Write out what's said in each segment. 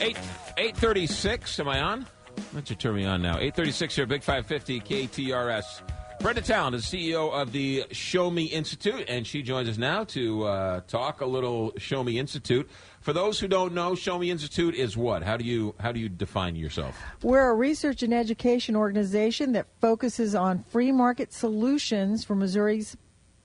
Eight eight thirty six. Am I on? Let you turn me on now. Eight thirty six here, Big Five Fifty KTRS. Brenda Talent is CEO of the Show Me Institute, and she joins us now to uh, talk a little Show Me Institute. For those who don't know, Show Me Institute is what? How do you how do you define yourself? We're a research and education organization that focuses on free market solutions for Missouri's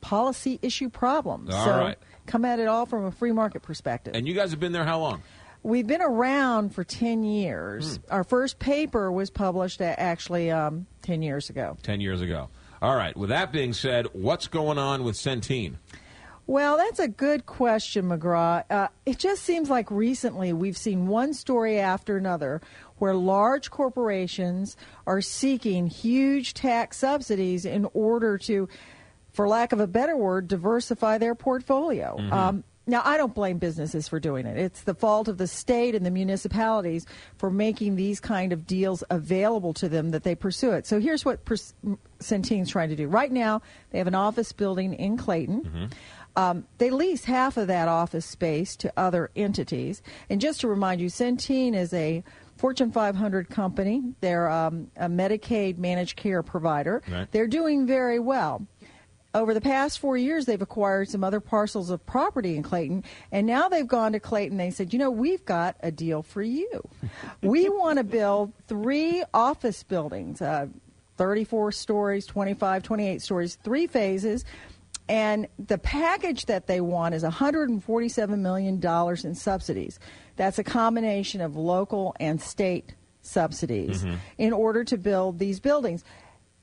policy issue problems. All so right. come at it all from a free market perspective. And you guys have been there how long? We've been around for 10 years. Hmm. Our first paper was published actually um, 10 years ago. Ten years ago. All right. With that being said, what's going on with Centene? Well, that's a good question, McGraw. Uh, it just seems like recently we've seen one story after another where large corporations are seeking huge tax subsidies in order to, for lack of a better word, diversify their portfolio. Um, now, I don't blame businesses for doing it. It's the fault of the state and the municipalities for making these kind of deals available to them that they pursue it. So here's what Centene's trying to do. Right now, they have an office building in Clayton. Um, they lease half of that office space to other entities. And just to remind you, Centene is a Fortune 500 company. They're um, a Medicaid managed care provider. Right. They're doing very well. Over the past four years, they've acquired some other parcels of property in Clayton, and now they've gone to Clayton. They said, "You know, we've got a deal for you. we want to build three office buildings, uh, 34 stories, 25, 28 stories, three phases." And the package that they want is $147 million in subsidies. That's a combination of local and state subsidies in order to build these buildings.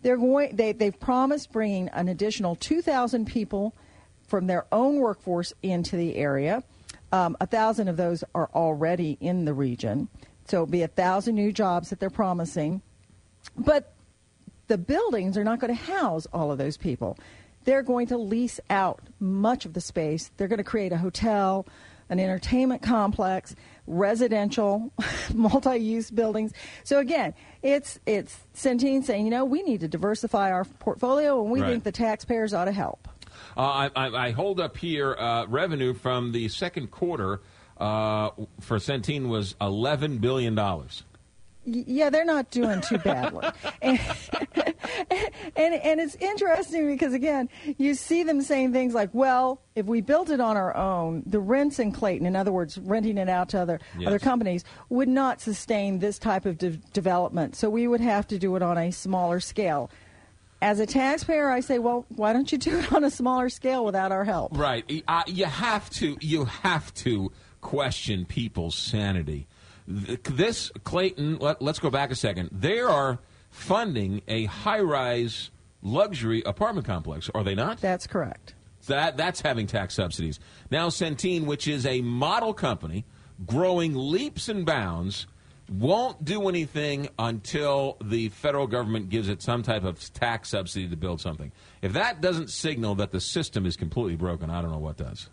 They're going, they, they've promised bringing an additional 2,000 people from their own workforce into the area. Um, a thousand of those are already in the region. So it'll be a thousand new jobs that they're promising. But the buildings are not going to house all of those people. They're going to lease out much of the space. They're going to create a hotel, an entertainment complex, residential, multi-use buildings. So again, it's it's Centene saying, you know, we need to diversify our portfolio, and we Right. think the taxpayers ought to help. Uh, I, I, I hold up here uh, revenue from the second quarter uh, for Centene was $11 billion. Yeah, they're not doing too badly. and, and and it's interesting because again, you see them saying things like, "Well, if we built it on our own, the rents in Clayton, in other words, renting it out to other Yes. other companies, would not sustain this type of de- development. So we would have to do it on a smaller scale." As a taxpayer, I say, "Well, why don't you do it on a smaller scale without our help?" Right. Uh, you have to. You have to question people's sanity. This Clayton. Let, let's go back a second. There are funding a high-rise luxury apartment complex, are they not? That's correct. That that's having tax subsidies. Now Centene, which is a model company growing leaps and bounds, won't do anything until the federal government gives it some type of tax subsidy to build something. If that doesn't signal that the system is completely broken, I don't know what does.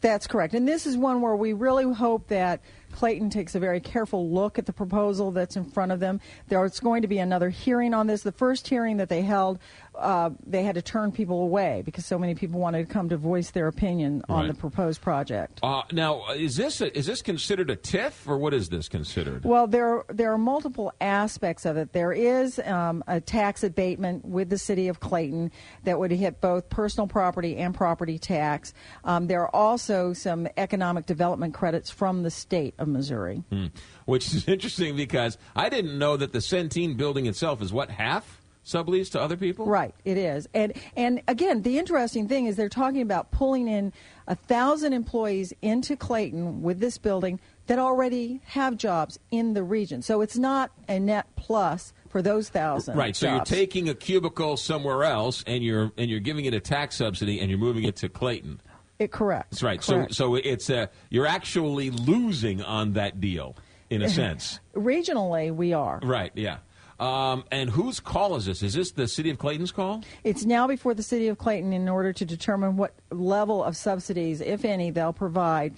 That's correct. And this is one where we really hope that Clayton takes a very careful look at the proposal that's in front of them. There's going to be another hearing on this. The first hearing that they held, uh, they had to turn people away because so many people wanted to come to voice their opinion on Right. the proposed project. Uh, now, is this a, is this considered a TIF or what is this considered? Well, there there are multiple aspects of it. There is um, a tax abatement with the city of Clayton that would hit both personal property and property tax. Um, there are also some economic development credits from the state of Missouri. Hmm. Which is interesting because I didn't know that the Centene building itself is what half subleased to other people. Right, it is, and and again, the interesting thing is they're talking about pulling in a thousand employees into Clayton with this building that already have jobs in the region. So it's not a net plus for those thousand. Right. So jobs. you're taking a cubicle somewhere else, and you're and you're giving it a tax subsidy, and you're moving it to Clayton. It correct. That's right. Correct. So so it's uh, you're actually losing on that deal in a sense. regionally we are. right. Yeah. Um, and whose call is this? Is this the city of Clayton's call? It's now before the city of Clayton in order to determine what level of subsidies, if any, they'll provide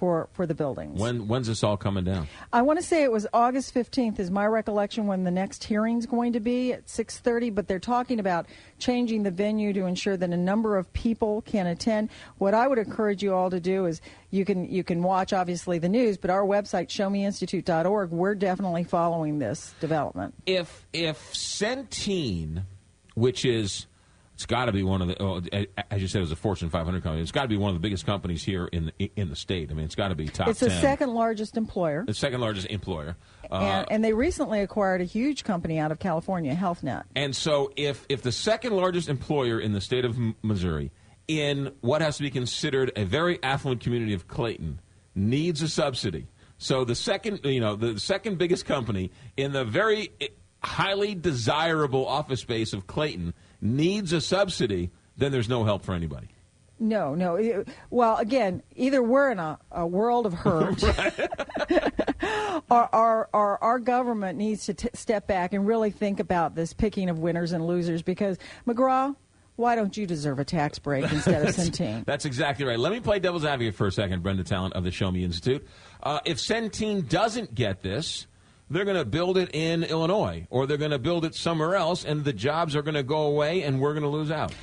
for, for the buildings. When when's this all coming down? I want to say it was August 15th is my recollection when the next hearing's going to be at 6:30, but they're talking about changing the venue to ensure that a number of people can attend. What I would encourage you all to do is you can you can watch obviously the news, but our website showmeinstitute.org, we're definitely following this development. If if Centene, which is it's got to be one of the. Oh, as you said, it was a Fortune 500 company. It's got to be one of the biggest companies here in the in the state. I mean, it's got to be top. It's 10. the second largest employer. The second largest employer. Uh, and, and, they recently acquired a huge company out of California, HealthNet. And so, if if the second largest employer in the state of Missouri, in what has to be considered a very affluent community of Clayton, needs a subsidy. So the second, you know, the second biggest company in the very highly desirable office space of Clayton needs a subsidy, then there's no help for anybody. No, no. Well, again, either we're in a, a world of hurt, or, or, or, our government needs to t- step back and really think about this picking of winners and losers. Because McGraw, why don't you deserve a tax break instead of Centene? That's exactly right. Let me play devil's advocate for a second, Brenda Talent of the Show Me Institute. Uh, if Centene doesn't get this, they're going to build it in Illinois or they're going to build it somewhere else, and the jobs are going to go away, and we're going to lose out.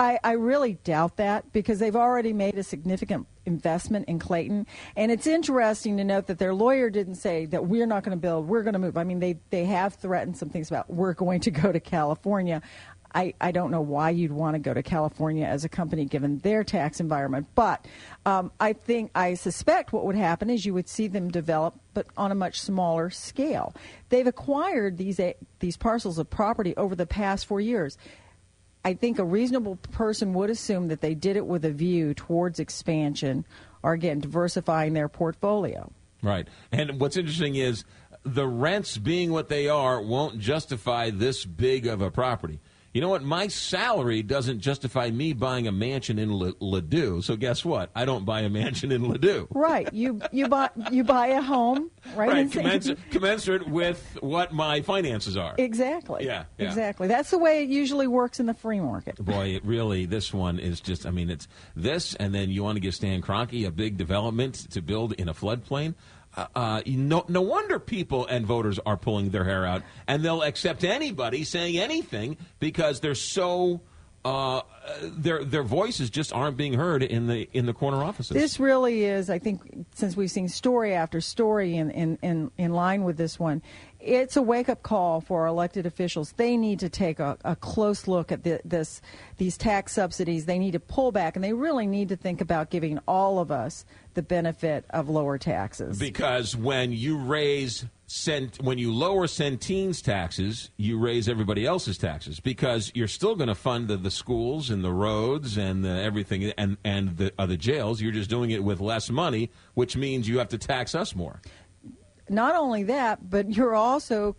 I, I, really doubt that because they've already made a significant investment in Clayton. And it's interesting to note that their lawyer didn't say that we're not going to build, we're going to move. I mean, they, they have threatened some things about we're going to go to California. I, I don't know why you'd want to go to California as a company given their tax environment. But um, I think, I suspect what would happen is you would see them develop, but on a much smaller scale. They've acquired these, these parcels of property over the past four years. I think a reasonable person would assume that they did it with a view towards expansion or, again, diversifying their portfolio. Right. And what's interesting is the rents being what they are won't justify this big of a property you know what? My salary doesn't justify me buying a mansion in Ladue. So guess what? I don't buy a mansion in Ladue. Right. You you buy you buy a home right. Right. Commensurate, commensurate with what my finances are. Exactly. Yeah, yeah. Exactly. That's the way it usually works in the free market. Boy, it really. This one is just. I mean, it's this, and then you want to give Stan Kroenke a big development to build in a floodplain. Uh, uh, no, no wonder people and voters are pulling their hair out, and they'll accept anybody saying anything because they're so uh, their their voices just aren't being heard in the in the corner offices. This really is, I think, since we've seen story after story in in in, in line with this one, it's a wake up call for our elected officials. They need to take a, a close look at the, this these tax subsidies. They need to pull back, and they really need to think about giving all of us the benefit of lower taxes. Because when you raise cent, when you lower Centene's taxes, you raise everybody else's taxes because you're still going to fund the, the, schools and the roads and the everything and and the uh, the jails. You're just doing it with less money, which means you have to tax us more not only that, but you're also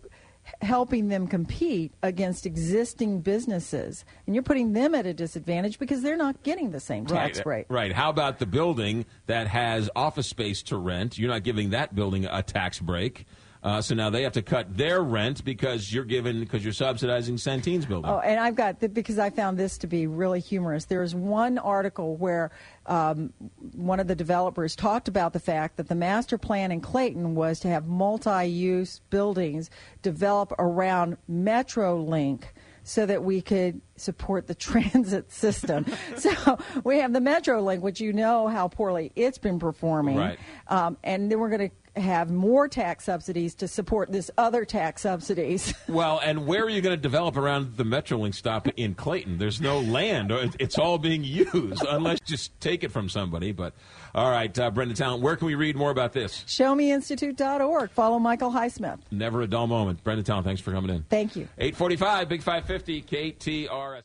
helping them compete against existing businesses and you're putting them at a disadvantage because they're not getting the same tax right, rate. Right. How about the building that has office space to rent? You're not giving that building a tax break. Uh, so now they have to cut their rent because you're giving because you're subsidizing Centene's building. Oh, and I've got because I found this to be really humorous. There's one article where um, one of the developers talked about the fact that the master plan in Clayton was to have multi-use buildings develop around MetroLink so that we could support the transit system. so we have the MetroLink, which you know how poorly it's been performing, right. um, and then we're going to have more tax subsidies to support this other tax subsidies. well, and where are you going to develop around the Metrolink stop in Clayton? There's no land. It's all being used unless you just take it from somebody. But all right, uh, Brenda Talent, where can we read more about this? ShowMeInstitute.org. Follow Michael Highsmith. Never a dull moment. Brenda Talent, thanks for coming in. Thank you. 845, Big 550, KTR.